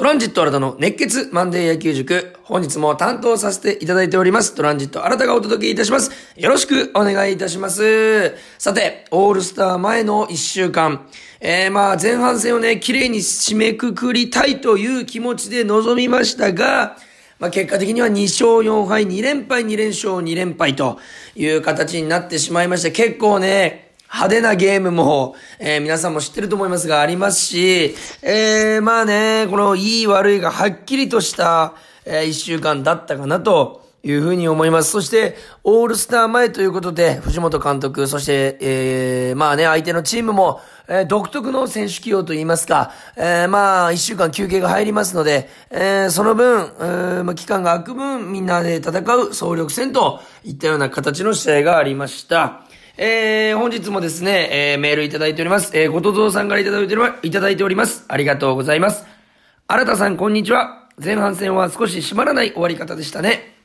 トランジット新たの熱血マンデー野球塾。本日も担当させていただいております。トランジット新たがお届けいたします。よろしくお願いいたします。さて、オールスター前の1週間。えー、まあ前半戦をね、綺麗に締めくくりたいという気持ちで臨みましたが、まあ、結果的には2勝4敗、2連敗、2連勝、2連敗という形になってしまいまして、結構ね、派手なゲームも、えー皆さんも知ってると思いますがありますし、えー、まあね、このいい悪いがはっきりとした、えー一週間だったかなというふうに思います。そして、オールスター前ということで、藤本監督、そして、えー、まあね、相手のチームも、えー独特の選手起用といいますか、えーまあ、一週間休憩が入りますので、えーその分、えーまあ、期間が空く分、みんなで戦う総力戦といったような形の試合がありました。えー、本日もですね、えー、メールいただいております。えー、ごとぞうさんからいただいておりいただいております。ありがとうございます。新田さん、こんにちは。前半戦は少し締まらない終わり方でしたね。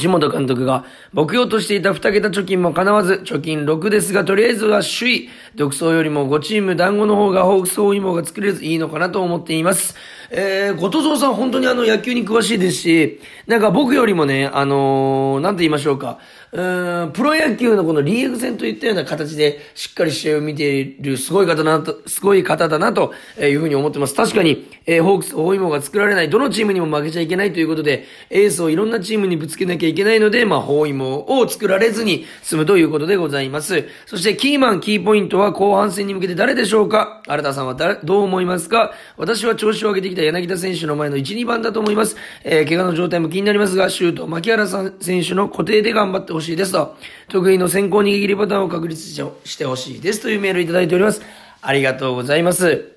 橋本監督が目標としていた2桁貯金も叶わず、貯金6ですが、とりあえずは首位、独走よりも5チーム団子の方がホークス包囲網が作れずいいのかなと思っています。えー、ごとぞうさん本当にあの野球に詳しいですし、なんか僕よりもね、あのー、なんて言いましょうか、うん、プロ野球のこのリーグ戦といったような形でしっかり試合を見ているすごい方なと、すごい方だなというふうに思ってます。確かに、えー、ホークス包囲網が作られない、どのチームにも負けちゃいけないということで、エースをいろんなチームにぶつけなきゃいけないので、まあ、包囲網を作られずに済むということでございます。そして、キーマン、キーポイントは後半戦に向けて誰でしょうか？新田さんは誰どう思いますか？私は調子を上げてきた柳田選手の前の1、2番だと思います。えー、怪我の状態も気になりますが、シュート、牧原さん選手の固定で頑張ってほしいしいですと、得意の先行逃げ切りボタンを確立してほしいですというメールいただいております。ありがとうございます。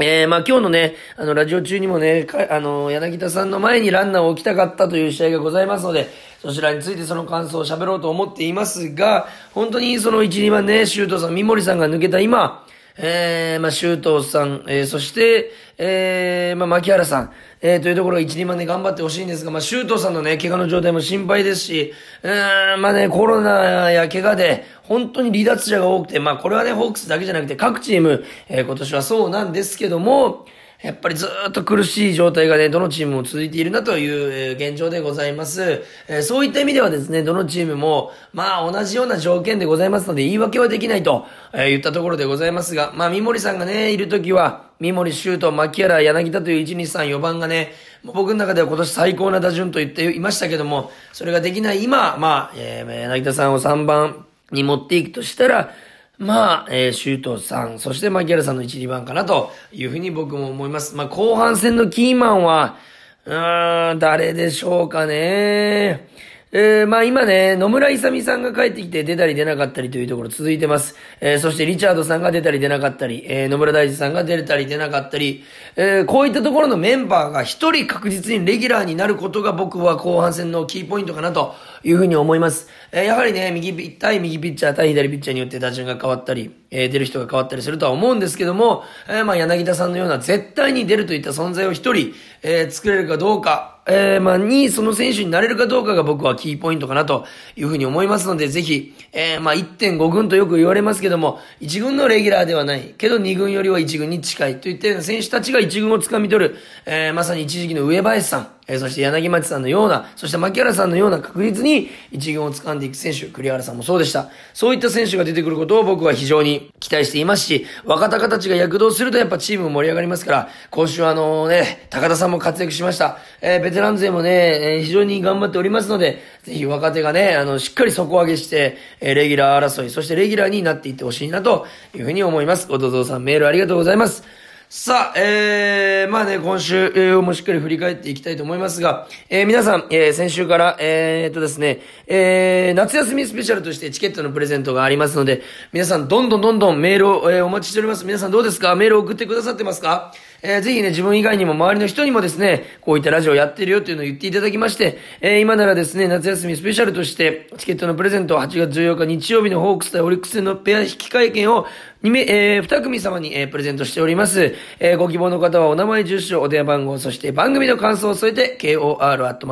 えー、まあ今日のね、あの、ラジオ中にもね、かあの、柳田さんの前にランナーを置きたかったという試合がございますので、そちらについてその感想を喋ろうと思っていますが、本当にその1、2番ね、シュートさん、三森さんが抜けた今、えー、まあ、周東さん、えー、そして、えー、まあ、牧原さん、えー、というところが1、2番で頑張ってほしいんですが、まあ、周東さんのね、怪我の状態も心配ですし、うーん、まあね、コロナや怪我で、本当に離脱者が多くて、まあ、これはね、ホークスだけじゃなくて、各チーム、えー、今年はそうなんですけども、やっぱりずっと苦しい状態がね、どのチームも続いているなという現状でございます。えそういった意味ではですね、どのチームも、まあ同じような条件でございますので、言い訳はできないと、え言ったところでございますが、まあ三森さんがね、いるときは、三森修斗、牧原、柳田という1、2、3、4番がね、僕の中では今年最高な打順と言っていましたけども、それができない今、まあ、えー柳田さんを3番に持っていくとしたら、まあ、えー、周東さん、そして牧原さんの1、2番かなというふうに僕も思います。まあ、後半戦のキーマンは、うーん、誰でしょうかね。えー、まあ今ね、野村勇さんが帰ってきて出たり出なかったりというところ続いてます。えー、そしてリチャードさんが出たり出なかったり、えー、野村大地さんが出たり出なかったり、えー、こういったところのメンバーが一人確実にレギュラーになることが僕は後半戦のキーポイントかなというふうに思います。えー、やはりね、右ピ、対右ピッチャー、対左ピッチャーによって打順が変わったり、えー、出る人が変わったりするとは思うんですけども、えー、まあ柳田さんのような絶対に出るといった存在を一人、えー、作れるかどうか、えー、まあ、に、その選手になれるかどうかが僕はキーポイントかなというふうに思いますので、ぜひ、えー、まあ、1.5軍とよく言われますけども、1軍のレギュラーではない、けど2軍よりは1軍に近いといったような選手たちが1軍を掴み取る、えー、まさに一時期の上林さん、えー、そして柳町さんのような、そして牧原さんのような確実に1軍を掴んでいく選手、栗原さんもそうでした。そういった選手が出てくることを僕は非常に期待していますし、若手たちが躍動するとやっぱチーム盛り上がりますから、今週はあのね、高田さんも活躍しました。えー、ベテラン勢もね、えー非常に頑張っておりますので、ぜひ若手がね、あの、しっかり底上げして、えーレギュラー争い、そしてレギュラーになっていってほしいなというふうに思います。ごとぞうさんメールありがとうございます。さあ、えー、まあね、今週、えーもしっかり振り返っていきたいと思いますが、えー皆さん、えー先週から、えー、っとですね、えー、夏休みスペシャルとしてチケットのプレゼントがありますので、皆さん、どんどんどんどんメールを、えーお待ちしております。皆さんどうですか？メールを送ってくださってますか？えーぜひね、自分以外にも周りの人にもですね、こういったラジオやってるよっていうのを言っていただきまして、えー今ならですね、夏休みスペシャルとして、チケットのプレゼントを8月14日日曜日のホークス対オリックスのペア引換券を2名、えー、2組様に、えープレゼントしております。えーご希望の方はお名前、住所、お電話番号、そして番組の感想を添えて、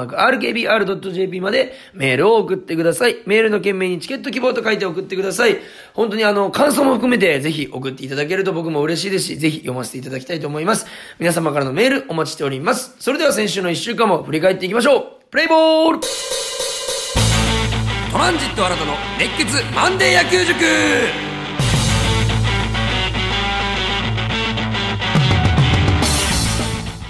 kor.rkbr.jp までメールを送ってください。メールの件名にチケット希望と書いて送ってください。本当にあの、感想も含めてぜひ送っていただけると僕も嬉しいですし、ぜひ読ませていただきたいと思います。皆様からのメールお待ちしております。それでは先週の1週間も振り返っていきましょう。プレイボールトランジット新たの熱血マンデー野球塾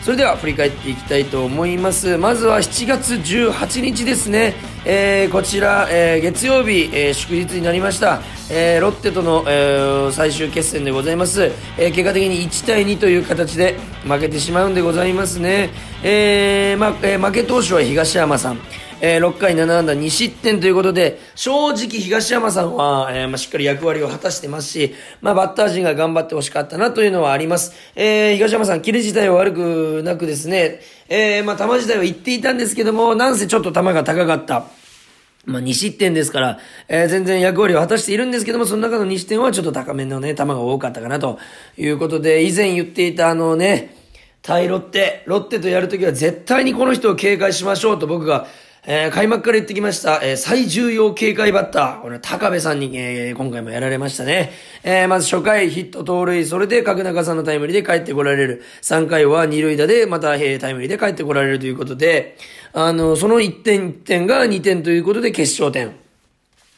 それでは振り返っていきたいと思います。まずは7月18日ですね。えーこちら、えー月曜日、えー祝日になりました。えロッテとの、え最終決戦でございます。え結果的に1対2という形で負けてしまうんでございますね。えまえ負け投手は東山さん。えー6回7安打2失点ということで、正直東山さんは、えーまあ、しっかり役割を果たしてますし、まあ、バッター陣が頑張ってほしかったなというのはあります。えー東山さん、キレ自体は悪くなくですね、えーまあ、球自体は言っていたんですけども、なんせちょっと球が高かった。まあ、2失点ですから、えー全然役割を果たしているんですけども、その中の2失点はちょっと高めのね、球が多かったかなということで、以前言っていたあのね、対ロッテ、ロッテとやるときは絶対にこの人を警戒しましょうと僕が、えー開幕から言ってきました、えー最重要警戒バッター、これ高部さんに、えー今回もやられましたね。えーまず初回ヒット盗塁、それで角中さんのタイムリーで帰ってこられる。3回は二塁打でまた、えータイムリーで帰ってこられるということで、あの、その1点1点が2点ということで決勝点。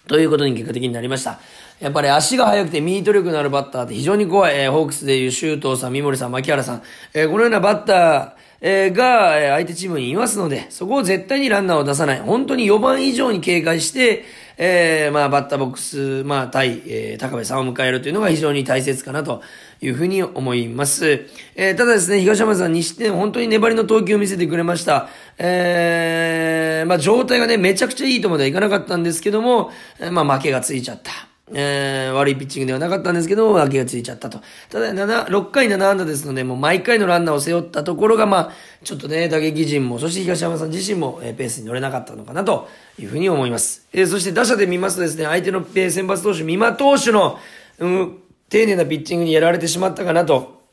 ということに結果的になりました。やっぱり足が速くてミート力のあるバッターって非常に怖い。えーホークスでいう周東さん、三森さん、牧原さん。えーこのようなバッター、えが、え相手チームにいますので、そこを絶対にランナーを出さない。本当に4番以上に警戒して、えーまあ、バッターボックス、まあ、対、えー高部さんを迎えるというのが非常に大切かなというふうに思います。えーただですね、東山さんにして本当に粘りの投球を見せてくれました。えーまあ、状態がね、めちゃくちゃいいとまではいかなかったんですけども、えまあ、負けがついちゃった。えー悪いピッチングではなかったんですけど脇、がついちゃったと。ただ、7、6回7安打ですので、もう毎回のランナーを背負ったところが、まあ、ちょっとね、打撃陣も、そして東山さん自身も、えーペースに乗れなかったのかなというふうに思います。えーそして打者で見ますとですね、相手の、えー選抜投手、三馬投手の、うん、丁寧なピッチングにやられてしまったかなと。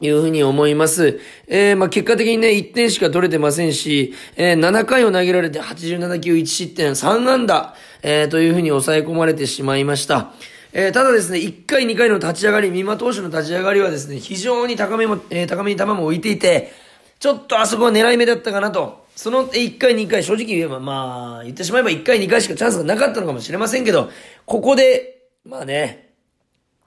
いうふうに思います。えー、まあ、結果的にね、1点しか取れてませんし、えー、7回を投げられて87球1失点3安打、えー、というふうに抑え込まれてしまいました。えー、ただですね、1回2回の立ち上がり、三馬投手の立ち上がりはですね、非常に高めも、えー、高めに球も浮いていて、ちょっとあそこは狙い目だったかなと。その1回2回、正直言えば、まあ、言ってしまえば1回2回しかチャンスがなかったのかもしれませんけど、ここで、まあね、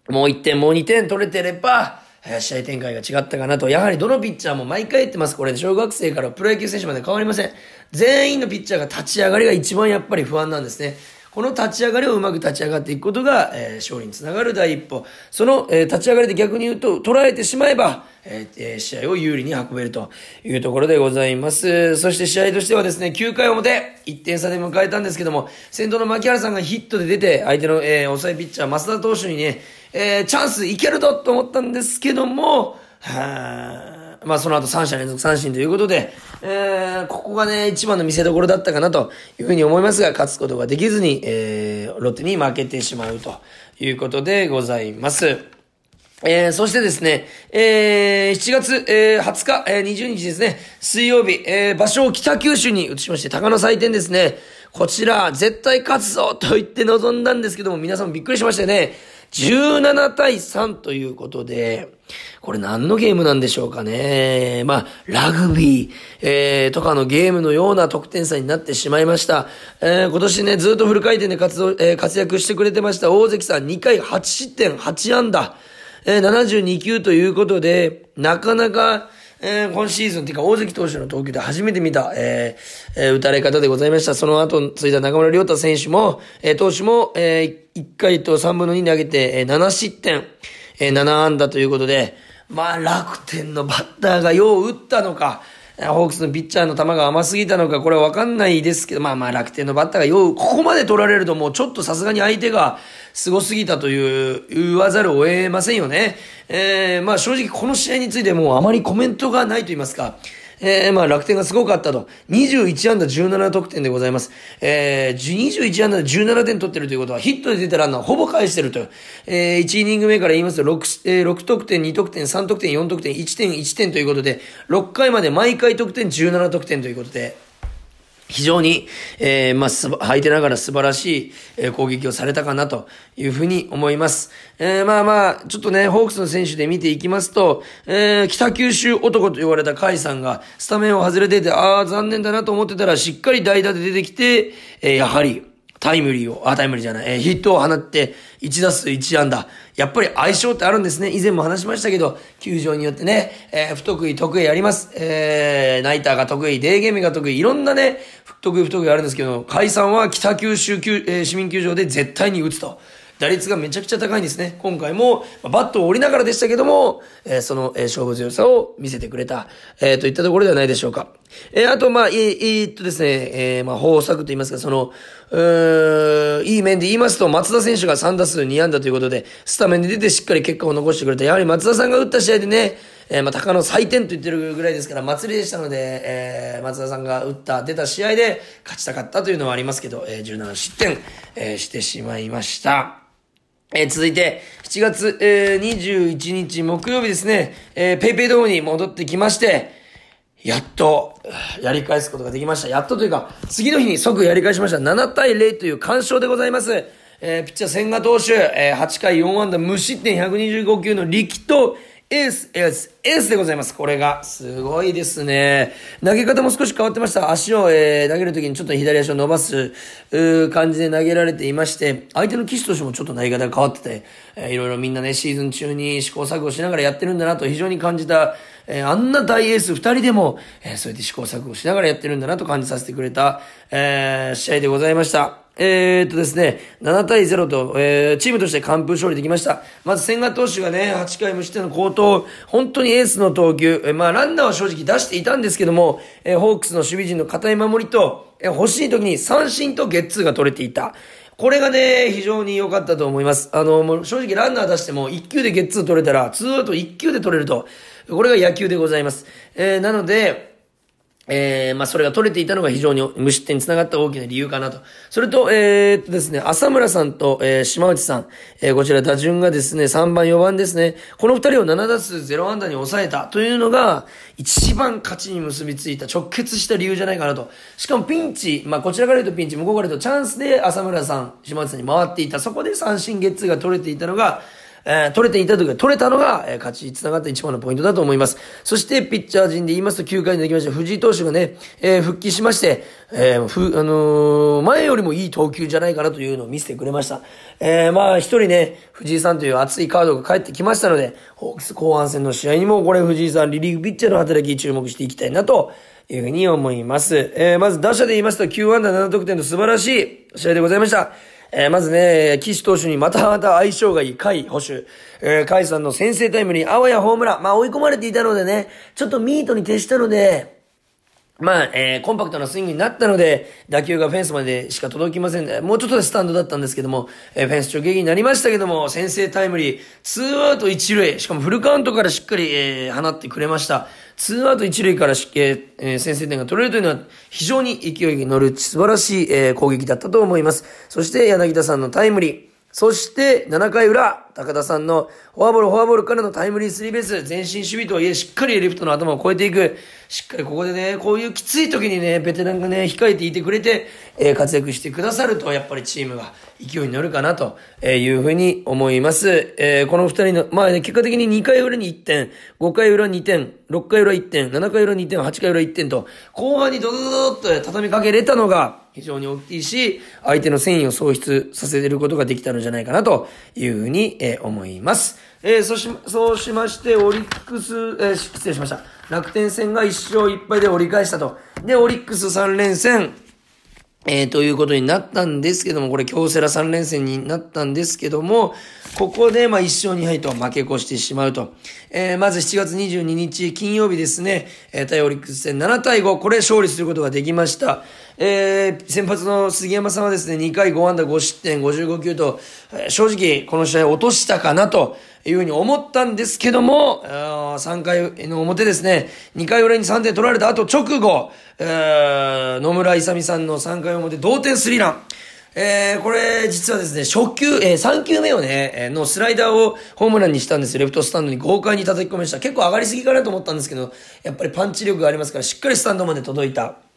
もう1点、もう2点取れてれば、試合展開が違ったかなと。やはりどのピッチャーも毎回言ってます。これ、小学生からプロ野球選手まで変わりません。全員のピッチャーが立ち上がりが一番やっぱり不安なんですね。この立ち上がりをうまく立ち上がっていくことが、えー勝利につながる第一歩。その、えー立ち上がりで逆に言うと、捉えてしまえば、えーえ試合を有利に運べるというところでございます。そして試合としてはですね、9回表、1点差で迎えたんですけども、先頭の牧原さんがヒットで出て、相手の、えー抑えピッチャー、増田投手にね、えーチャンスいけるぞと思ったんですけども、はーまあその後3者連続三振ということで、えーここがね、一番の見せ所だったかなというふうに思いますが、勝つことができずに、えーロッテに負けてしまうということでございます。えー、そしてですね、えー、7月、えー、20日、えー、20日ですね、水曜日、えー、場所を北九州に移しまして、鷹の祭典ですね。こちら、絶対勝つぞと言って臨んだんですけども、皆さんびっくりしましたよね。17対3ということで、これ何のゲームなんでしょうかね。まあ、ラグビー、えー、とかのゲームのような得点差になってしまいました。えー、今年ね、ずっとフル回転で活動、えー、活躍してくれてました大関さん2回8失点8安打。えー、72球ということで、なかなか、えー今シーズンっていうか大関投手の投球で初めて見た、えーえー打たれ方でございました。その後ついた中村亮太選手も、えー投手も、え1回と3分の2投げて、えー7失点、えー7安打ということで、まあ楽天のバッターがよう打ったのか、ホークスのピッチャーの球が甘すぎたのか、これはわかんないですけど、まあまあ楽天のバッターがよう、ここまで取られるともうちょっとさすがに相手が凄すぎたという、言わざるを得ませんよね。えー、まあ正直この試合についてもうあまりコメントがないと言いますか、えー、まあ楽天がすごかったと。21安打17得点でございます。えー、21安打で17点取ってるということは、ヒットで出たランナーほぼ返してると。えー、1イニング目から言いますと、6、えー、6得点、2得点、3得点、4得点、1点、1点ということで、6回まで毎回得点17得点ということで、非常に、えー、まあ、すば、履いてながら素晴らしい、えー、攻撃をされたかなというふうに思います。えー、まあまあ、ちょっとね、ホークスの選手で見ていきますと、えー、北九州男と言われた甲斐さんが、スタメンを外れてて、ああ、残念だなと思ってたら、しっかり代打で出てきて、えー、やはり、タイムリーを、あ、タイムリーじゃない、えー、ヒットを放って、1打数1安打。やっぱり相性ってあるんですね。以前も話しましたけど、球場によってね、えー、不得意、得意あります。えー、ナイターが得意、デーゲームが得意、いろんなね、不得意、不得意あるんですけど、解散は北九州、えー、市民球場で絶対に打つと。打率がめちゃくちゃ高いんですね。今回も、バットを折りながらでしたけども、えー、その、えー、勝負強さを見せてくれた、えー、といったところではないでしょうか。えー、あと、まあ、えー、えー、っとですね、えー、まあ、方策と言いますか、その、うーいい面で言いますと、松田選手が3打数2安打ということで、スタメンで出てしっかり結果を残してくれた。やはり松田さんが打った試合でね、えー、まあ、高野最点と言ってるぐらいですから、祭りでしたので、えー、松田さんが打った、出た試合で勝ちたかったというのはありますけど、えー、17失点、えー、してしまいました。えー、続いて、7月、えー、21日木曜日ですね、えー、ペイペイドームに戻ってきまして、やっと、やり返すことができました。やっとというか、次の日に即やり返しました。7対0という完勝でございます。えー、ピッチャー千賀投手、えー、8回4安打無失点125球の力投、エース、エース、エースでございます。これが。すごいですね。投げ方も少し変わってました。足を、えー、投げるときにちょっと左足を伸ばす、感じで投げられていまして、相手の騎士としてもちょっと投げ方が変わってて、えー、いろいろみんなね、シーズン中に試行錯誤しながらやってるんだなと非常に感じた、えー、あんな大エース二人でも、えー、そうやって試行錯誤しながらやってるんだなと感じさせてくれた、えー、試合でございました。えー、っとですね、7対0と、えー、チームとして完封勝利できました。まず千賀投手がね、8回無失点の好投、本当にエースの投球、えー、まあランナーは正直出していたんですけども、えー、ホークスの守備陣の堅い守りと、えー、欲しい時に三振とゲッツーが取れていた。これがね、非常に良かったと思います。あの、もう正直ランナー出しても1球でゲッツー取れたら、2アウト1球で取れると。これが野球でございます。えー、なので、えー、まあ、それが取れていたのが非常に無失点につながった大きな理由かなと。それと、えー、っとですね、浅村さんと、えー、島内さん、えー、こちら打順がですね、3番、4番ですね。この2人を7打数0安打に抑えたというのが、一番勝ちに結びついた、直結した理由じゃないかなと。しかもピンチ、まあ、こちらから言うとピンチ、向こうから言うとチャンスで浅村さん、島内さんに回っていた。そこで三振ゲッツーが取れていたのが、えー、取れていた時は取れたのが、えー、勝ちにつながった一番のポイントだと思います。そして、ピッチャー陣で言いますと9回にできました藤井投手がね、えー、復帰しまして、えー、ふ、あのー、前よりもいい投球じゃないかなというのを見せてくれました。えー、まあ、一人ね、藤井さんという熱いカードが返ってきましたので、ホークス後半戦の試合にも、これ藤井さん、リリーグピッチャーの働き注目していきたいなと、いうふうに思います。えー、まず打者で言いますと9安打7得点と素晴らしい試合でございました。えー、まずね、岸投手にまたまた相性がいい甲斐捕手。えー、甲斐さんの先制タイムリーあわやホームラン。まあ追い込まれていたのでね、ちょっとミートに徹したので、まあ、えー、コンパクトなスイングになったので、打球がフェンスまでしか届きませんで、もうちょっとでスタンドだったんですけども、えー、フェンス直撃になりましたけども、先制タイムリー、ツーアウト一塁、しかもフルカウントからしっかり、えー、放ってくれました。ツーアウト一塁からし、えー、先制点が取れるというのは、非常に勢いに乗る素晴らしい、えー、攻撃だったと思います。そして、柳田さんのタイムリー、そして、7回裏、高田さんのフォアボール、フォアボールからのタイムリースリーベース、前進守備とはいえ、しっかりレフトの頭を越えていく。しっかりここでね、こういうきつい時にね、ベテランがね、控えていてくれて、えー、活躍してくださると、やっぱりチームが勢いに乗るかな、というふうに思います。えー、この二人の、まあね、結果的に2回裏に1点、5回裏2点、6回裏1点、7回裏2点、8回裏1点と、後半にドドドドッと畳みかけれたのが、非常に大きいし、相手の戦意を喪失させることができたのじゃないかなというふうに、えー、思います。えー、そし、そうしまして、オリックス、えー、失礼しました。楽天戦が1勝1敗で折り返したと。で、オリックス3連戦、えー、ということになったんですけども、これ京セラ3連戦になったんですけども、ここで、まあ、1勝2敗と負け越してしまうと。えー、まず7月22日金曜日ですね、えー、対オリックス戦7対5、これ勝利することができました。えー、先発の杉山さんはですね、2回5安打5失点55球と、えー、正直この試合落としたかなというふうに思ったんですけども、3回の表ですね、2回裏に3点取られた後直後、野村勇さんの3回表同点スリーラン。えー、これ、実はですね、初球、えー、3球目をね、えー、のスライダーをホームランにしたんですよ。レフトスタンドに豪快に叩き込みました。結構上がりすぎかなと思ったんですけど、やっぱりパンチ力がありますから、しっかりスタンドまで届いた。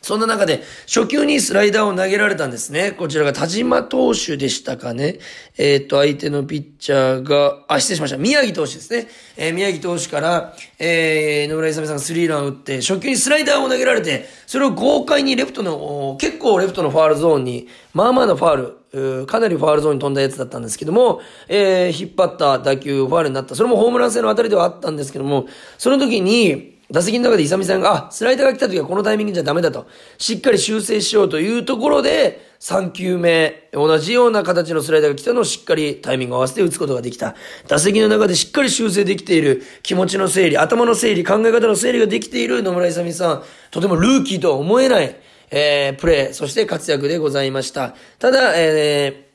そんな中で、初球にスライダーを投げられたんですね。こちらが田島投手でしたかね。えっ、と、相手のピッチャーが、あ、失礼しました。宮城投手ですね。えー、宮城投手から、えー、野村勇さんがスリーランを打って、初球にスライダーを投げられて、それを豪快にレフトの、結構レフトのファールゾーンに、まあまあのファール、かなりファールゾーンに飛んだやつだったんですけども、えー、引っ張った打球、ファールになった。それもホームラン性の当たりではあったんですけども、その時に、打席の中で勇さんが、あ、スライダーが来た時はこのタイミングじゃダメだと。しっかり修正しようというところで、3球目、同じような形のスライダーが来たのをしっかりタイミングを合わせて打つことができた。打席の中でしっかり修正できている気持ちの整理、頭の整理、考え方の整理ができている野村勇さん。とてもルーキーとは思えない、えー、プレー、そして活躍でございました。ただ、えー、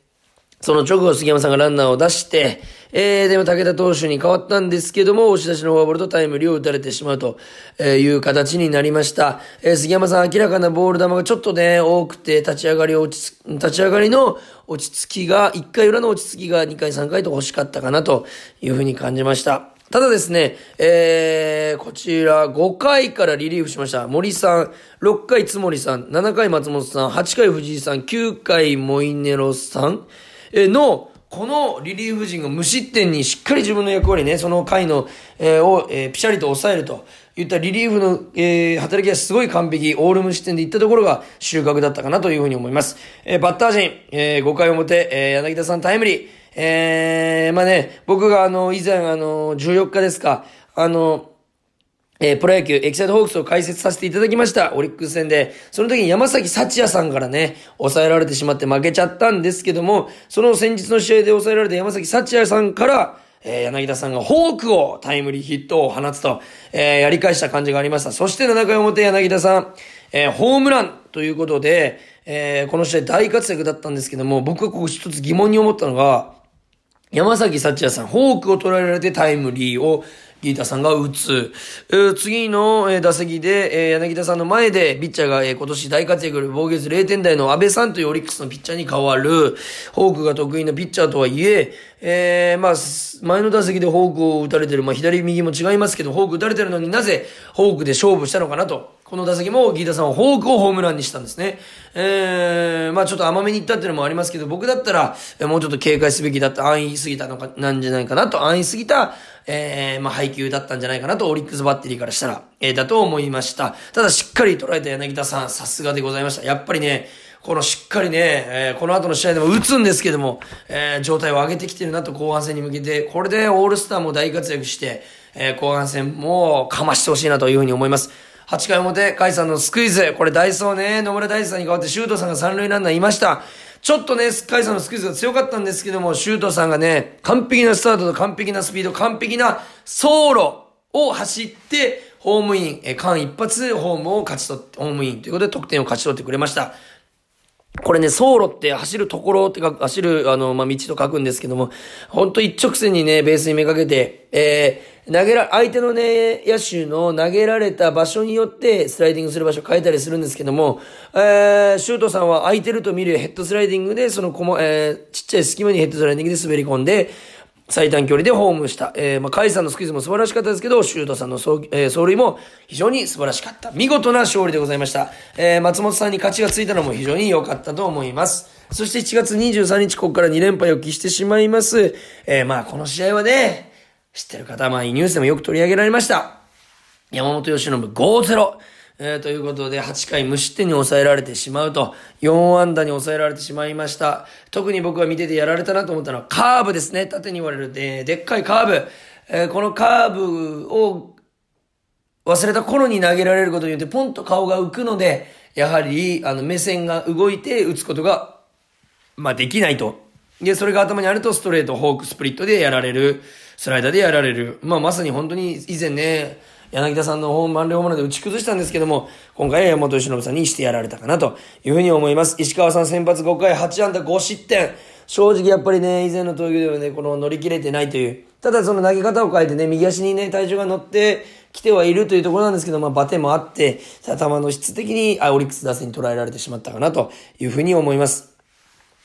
その直後杉山さんがランナーを出して、えー、でも武田投手に変わったんですけども、押し出しのフォアボールとタイムリーを打たれてしまうという形になりました。えー、杉山さん明らかなボール球がちょっとね、多くて、立ち上がり落ち立ち上がりの落ち着きが、1回裏の落ち着きが2回3回と欲しかったかなというふうに感じました。ただですね、えー、こちら5回からリリーフしました。森さん、6回つもりさん、7回松本さん、8回藤井さん、9回モイネロさんの、このリリーフ陣が無失点にしっかり自分の役割ね、その回の、えー、を、えー、ピシャリと抑えるといったリリーフの、えー、働きはすごい完璧、オール無失点でいったところが収穫だったかなというふうに思います。えー、バッター陣、えー、5回表、えー、柳田さんタイムリー、えー、まあね、僕があの、以前あの、14日ですか、あの、えー、プロ野球エキサイトホークスを解説させていただきました。オリックス戦で。その時に山崎幸也さんからね、抑えられてしまって負けちゃったんですけども、その先日の試合で抑えられた山崎幸也さんから、えー、柳田さんがフォークをタイムリーヒットを放つと、えー、やり返した感じがありました。そして7回表柳田さん、えー、ホームランということで、えー、この試合大活躍だったんですけども、僕がここ一つ疑問に思ったのが、山崎幸也さん、フォークを捉えられてタイムリーをギータさんが打つ。次の打席で、柳田さんの前で、ピッチャーが今年大活躍、防御率0点台の安倍さんというオリックスのピッチャーに変わる。フォークが得意なピッチャーとはいえ、えー、まあ、前の打席でフォークを打たれてる、まあ、左右も違いますけど、フォーク打たれてるのになぜフォークで勝負したのかなと。この打席もギータさんはフォークをホームランにしたんですね。えー、まあちょっと甘めにいったっていうのもありますけど、僕だったら、もうちょっと警戒すべきだった、安易すぎたのか、なんじゃないかなと、安易すぎた、えー、まあ配球だったんじゃないかなと、オリックスバッテリーからしたら、えー、だと思いました。ただしっかり捉えた柳田さん、さすがでございました。やっぱりね、このしっかりね、えー、この後の試合でも打つんですけども、えー、状態を上げてきてるなと後半戦に向けて、これでオールスターも大活躍して、えー、後半戦もかましてほしいなというふうに思います。8回表、甲斐さんのスクイズ。これダイソーね、野村大地さんに代わってシュートさんが三塁ランナーいました。ちょっとね、スカイさんのスクイズが強かったんですけども、シュートさんがね、完璧なスタートと完璧なスピード、完璧な走路を走って、ホームイン、え、間一発ホームを勝ち取って、ホームインということで得点を勝ち取ってくれました。これね、走路って走るところってか、走る、あの、まあ、道と書くんですけども、ほんと一直線にね、ベースにめかけて、えー、投げら、相手のね、野手の投げられた場所によって、スライディングする場所変えたりするんですけども、えー、シュートさんは空いてると見るヘッドスライディングで、そのこも、えー、ちっちゃい隙間にヘッドスライディングで滑り込んで、最短距離でホームした。えー、まあ、カイさんのスクイズも素晴らしかったですけど、シュートさんの走,、えー、走塁も非常に素晴らしかった。見事な勝利でございました。えー、松本さんに勝ちがついたのも非常に良かったと思います。そして1月23日、ここから2連敗を喫してしまいます。えー、まあ、この試合はね、知ってる方、まあ、いいニュースでもよく取り上げられました。山本由伸5-0。えー、ということで、8回無失点に抑えられてしまうと、4安打に抑えられてしまいました。特に僕が見ててやられたなと思ったのは、カーブですね。縦に言われる、で、でっかいカーブ。えー、このカーブを忘れた頃に投げられることによって、ポンと顔が浮くので、やはり、あの、目線が動いて打つことが、まあ、できないと。で、それが頭にあると、ストレート、フォーク、スプリットでやられる。スライダーでやられる。まあ、まさに本当に以前ね、柳田さんのホーム満塁ホームランで打ち崩したんですけども、今回は山本由伸さんにしてやられたかなというふうに思います。石川さん先発5回8安打5失点。正直やっぱりね、以前の投球ではね、この乗り切れてないという。ただその投げ方を変えてね、右足にね、体重が乗ってきてはいるというところなんですけど、まあ、バテもあって、頭の質的に、あ、オリックス打線に捉えられてしまったかなというふうに思います。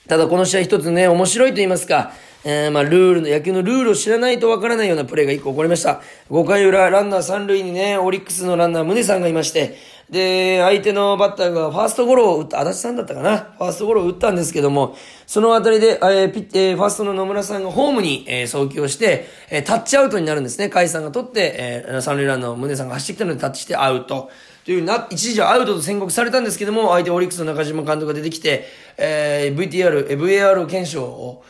ただこの試合一つね、面白いと言いますか、えー、まあ、ルールの、野球のルールを知らないとわからないようなプレーが一個起こりました。5回裏、ランナー3塁にね、オリックスのランナー、宗さんがいまして、で、相手のバッターがファーストゴロを打った、足立さんだったかな？ファーストゴロを打ったんですけども、そのあたりで、えー、ピッ、えー、ファーストの野村さんがホームに、えー、送球をして、えー、タッチアウトになるんですね。甲斐さんが取って、えー、三塁ランナーの宗さんが走ってきたのでタッチしてアウト。というな、一時はアウトと宣告されたんですけども、相手オリックスの中島監督が出てきて、えー、VTR、VAR 検証を、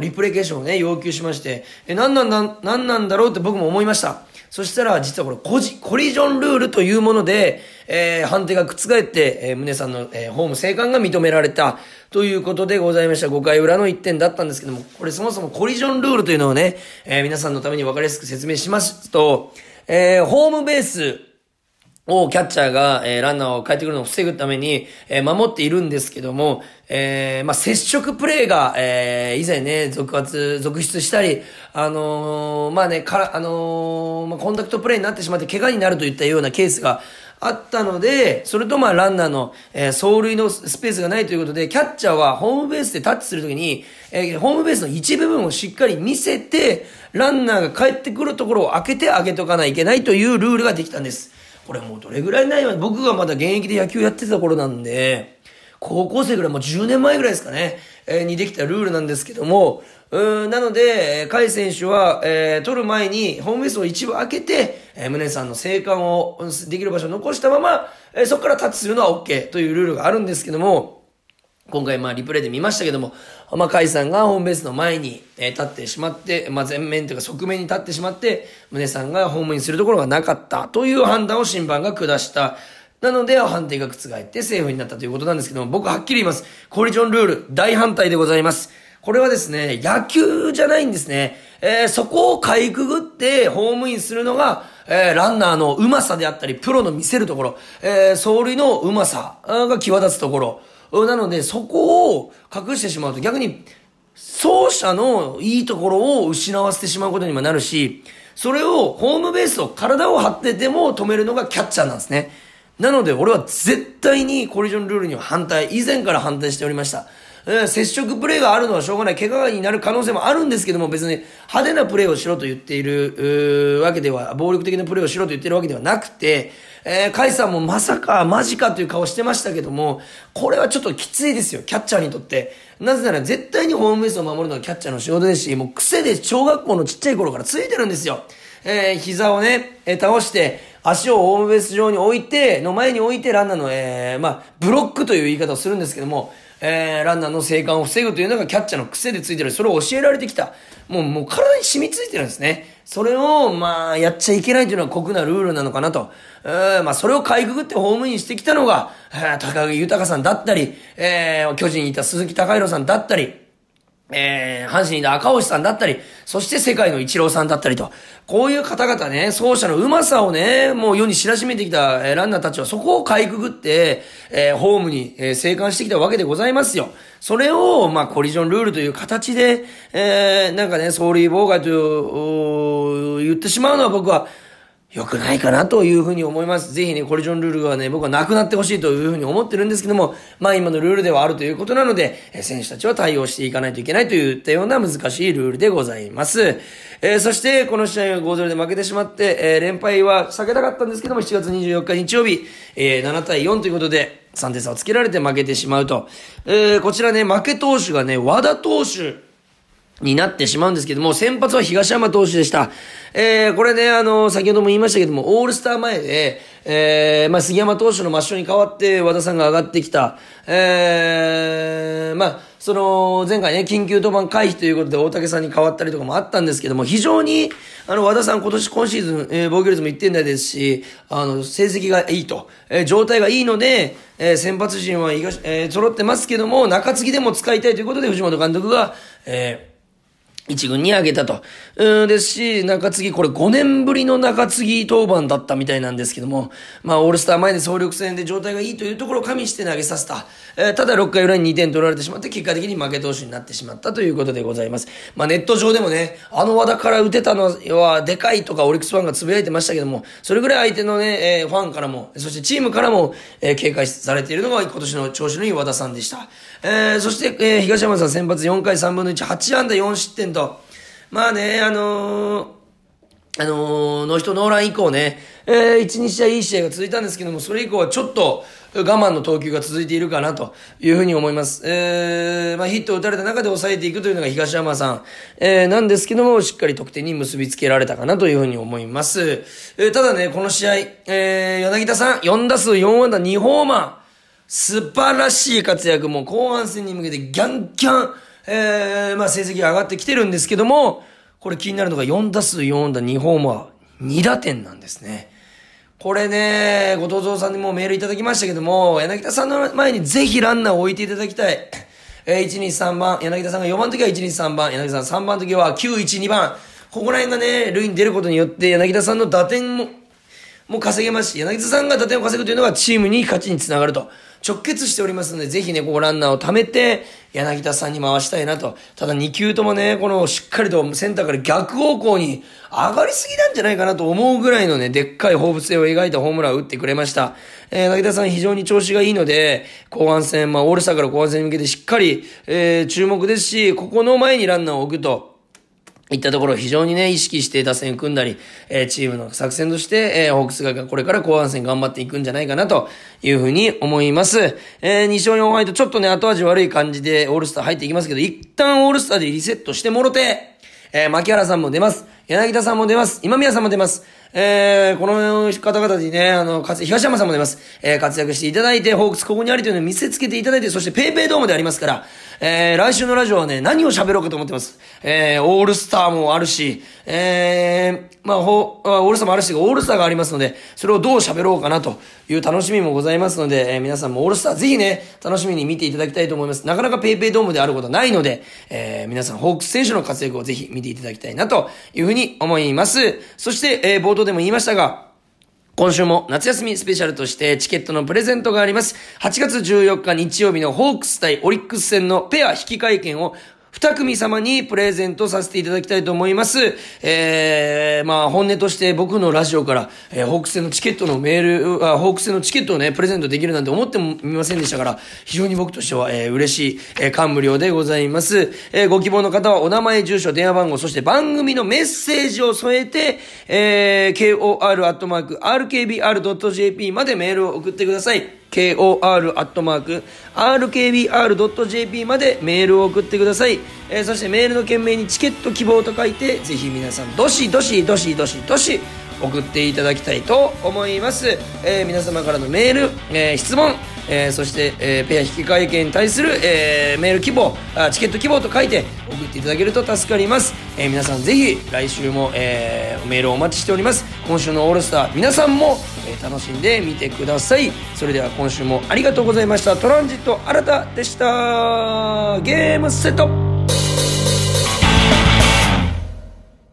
リプレイ検証をね、要求しまして、え、何なんだ、何なんだろうって僕も思いました。そしたら、実はこれ、コジ、コリジョンルールというもので、えー、判定が覆って、えー、宗さんの、えー、ホーム生還が認められた、ということでございました。5回裏の1点だったんですけども、これそもそもコリジョンルールというのをね、えー、皆さんのために分かりやすく説明しますと、えー、ホームベース、をキャッチャーが、えー、ランナーを帰ってくるのを防ぐために、えー、守っているんですけども、えー、まあ、接触プレーが、えー、以前ね、続発、続出したり、あのー、まあね、から、あの、まあ、コンタクトプレーになってしまって怪我になるといったようなケースがあったので、それとまあランナーの、えー、走塁のスペースがないということで、キャッチャーはホームベースでタッチするときに、えー、ホームベースの一部分をしっかり見せて、ランナーが帰ってくるところを開けてあげとかないといけないというルールができたんです。これもうどれぐらいないわ。僕がまだ現役で野球やってた頃なんで、高校生ぐらい、もう10年前ぐらいですかね、えー、にできたルールなんですけども、うん、なので、甲斐選手は、えー、取る前に、ホームベースを一部開けて、えー、宗さんの生還をできる場所を残したまま、えー、そこからタッチするのは OK というルールがあるんですけども、今回まあリプレイで見ましたけども、まあ、甲斐さんがホームベースの前に、えー、立ってしまって、まあ、前面というか側面に立ってしまって、宗さんがホームインするところがなかったという判断を審判が下した。なので、判定が覆ってセーフになったということなんですけども、僕はっきり言います。コリジョンルール、大反対でございます。これはですね、野球じゃないんですね。えー、そこをかいくぐってホームインするのが、えー、ランナーのうまさであったり、プロの見せるところ、えー、走塁のうまさが際立つところ、なので、そこを隠してしまうと逆に、走者のいいところを失わせてしまうことにもなるし、それをホームベースを体を張ってでも止めるのがキャッチャーなんですね。なので俺は絶対にコリジョンルールには反対、以前から反対しておりました。え、接触プレーがあるのはしょうがない。怪我になる可能性もあるんですけども、別に派手なプレーをしろと言っている、わけでは、暴力的なプレーをしろと言ってるわけではなくて、えー、カイさんもまさか、マジかという顔してましたけども、これはちょっときついですよ、キャッチャーにとって。なぜなら絶対にホームベースを守るのはキャッチャーの仕事ですし、もう癖で小学校のちっちゃい頃からついてるんですよ。えー、膝をね、えー、倒して、足をホームベース上に置いて、の前に置いてランナーの、えー、まあ、ブロックという言い方をするんですけども、えー、ランナーの生還を防ぐというのがキャッチャーの癖でついてる。それを教えられてきた。もう、もう体に染みついてるんですね。それを、まあ、やっちゃいけないというのは酷なルールなのかなと。えー、まあ、それをかいくぐってホームインしてきたのが、えー、高木豊さんだったり、えー、巨人にいた鈴木隆弘さんだったり、えー、阪神の赤星さんだったり、そして世界の一郎さんだったりと、こういう方々ね、走者のうまさをね、もう世に知らしめてきた、えー、ランナーたちはそこをかいくぐって、えー、ホームに、えー、生還してきたわけでございますよ。それを、まあ、コリジョンルールという形で、えー、なんかね、走塁妨害と、言ってしまうのは僕は、良くないかなというふうに思います。ぜひね、コリジョンルールはね、僕はなくなってほしいというふうに思ってるんですけども、まあ今のルールではあるということなので、選手たちは対応していかないといけないといったような難しいルールでございます。えー、そして、この試合は5-0で負けてしまって、えー、連敗は避けたかったんですけども、7月24日日曜日、えー、7対4ということで、3点差をつけられて負けてしまうと。えー、こちらね、負け投手がね、和田投手、になってしまうんですけども、先発は東山投手でした。えー、これね、あの、先ほども言いましたけども、オールスター前で、えー、まあ、杉山投手の抹消に代わって和田さんが上がってきた。えー、まあ、その、前回ね、緊急登板回避ということで大竹さんに変わったりとかもあったんですけども、非常に、あの、和田さん今年、今シーズン、えー、防御率も1点台ですし、あの、成績がいいと、えー、状態がいいので、えー、先発陣は、えー、揃ってますけども、中継ぎでも使いたいということで、藤本監督が、えー、一軍に上げたと。うん、ですし、中継ぎ、これ5年ぶりの中継ぎ登板だったみたいなんですけども、まあ、オールスター前で総力戦で状態がいいというところを加味して投げさせた。えー、ただ6回裏に2点取られてしまって、結果的に負け投手になってしまったということでございます。まあ、ネット上でもね、あの和田から打てたのはでかいとかオリックスファンが呟いてましたけども、それぐらい相手のね、えー、ファンからも、そしてチームからも、えー、警戒されているのが今年の調子のいい和田さんでした。えー、そして、えー、東山さん先発4回3分の1、8安打4失点と、まあね、あのーあのー、ノーヒットノーラン以降ね、えー、1、2試合いい試合が続いたんですけども、それ以降はちょっと我慢の投球が続いているかなというふうに思います。えー、まあヒットを打たれた中で抑えていくというのが東山さん、えー、なんですけども、しっかり得点に結びつけられたかなというふうに思います。えー、ただね、この試合、えー、柳田さん、4打数4安打2ホーマー、素晴らしい活躍も後半戦に向けてギャンギャン、えー、まあ成績が上がってきてるんですけども、これ気になるのが4打数4打2ホーマー、2打点なんですね。これね、後藤蔵さんにもメールいただきましたけども、柳田さんの前にぜひランナーを置いていただきたい。えー、1、2、3番、柳田さんが4番の時は1、2、3番、柳田さん3番の時は9、1、2番。ここら辺がね、塁に出ることによって、柳田さんの打点も、も稼げますし、柳田さんが打点を稼ぐというのがチームに勝ちにつながると。直結しておりますので、ぜひね、ここランナーを貯めて、柳田さんに回したいなと。ただ2球ともね、このしっかりとセンターから逆方向に上がりすぎなんじゃないかなと思うぐらいのね、でっかい放物性を描いたホームランを打ってくれました。えー、柳田さん非常に調子がいいので、後半戦、まあ、オールスターから後半戦に向けてしっかり、えー、注目ですし、ここの前にランナーを置くと、いったところを非常にね、意識して打線組んだり、えー、チームの作戦として、えー、ホークスがこれから後半戦頑張っていくんじゃないかなというふうに思います。えー、2勝4敗とちょっとね、後味悪い感じでオールスター入っていきますけど、一旦オールスターでリセットしてもろて、えー、牧原さんも出ます。柳田さんも出ます。今宮さんも出ます。えー、この方々にね、あの、かつ、東山さんも出ます。えー、活躍していただいて、ホークスここにありというのを見せつけていただいて、そしてペイペイドームでありますから、えー、来週のラジオはね、何を喋ろうかと思ってます。えー、オールスターもあるし、えー、まあ、ほ、オールスターもあるし、オールスターがありますので、それをどう喋ろうかなという楽しみもございますので、えー、皆さんもオールスターぜひね、楽しみに見ていただきたいと思います。なかなかペイペイドームであることはないので、えー、皆さん、ホークス選手の活躍をぜひ見ていただきたいなというふうに思います。そして、えー、冒頭でも言いましたが、今週も夏休みスペシャルとしてチケットのプレゼントがあります。8月14日日曜日のホークス対オリックス戦のペア引き換え券を二組様にプレゼントさせていただきたいと思います。えー、まあ、本音として僕のラジオから、えー、ホークス戦のチケットのメール、あ、ホークス戦のチケットをね、プレゼントできるなんて思ってもみませんでしたから、非常に僕としては、えー、嬉しい、えー、感無量でございます。えー、ご希望の方はお名前、住所、電話番号、そして番組のメッセージを添えて、えー、kor.rkbr.jp までメールを送ってください。kor.rkbr.jp までメールを送ってください。えー、そしてメールの件名にチケット希望と書いて、ぜひ皆さん、どしどしどしどしどし送っていただきたいと思います。えー、皆様からのメール、えー、質問、えー、そして、えー、ペア引換券に対する、えー、メール希望あ、チケット希望と書いて送っていただけると助かります。え、皆さんぜひ来週も、え、メールをお待ちしております。今週のオールスター、皆さんも、え、楽しんでみてください。それでは今週もありがとうございました。トランジット新たでした。ゲームセット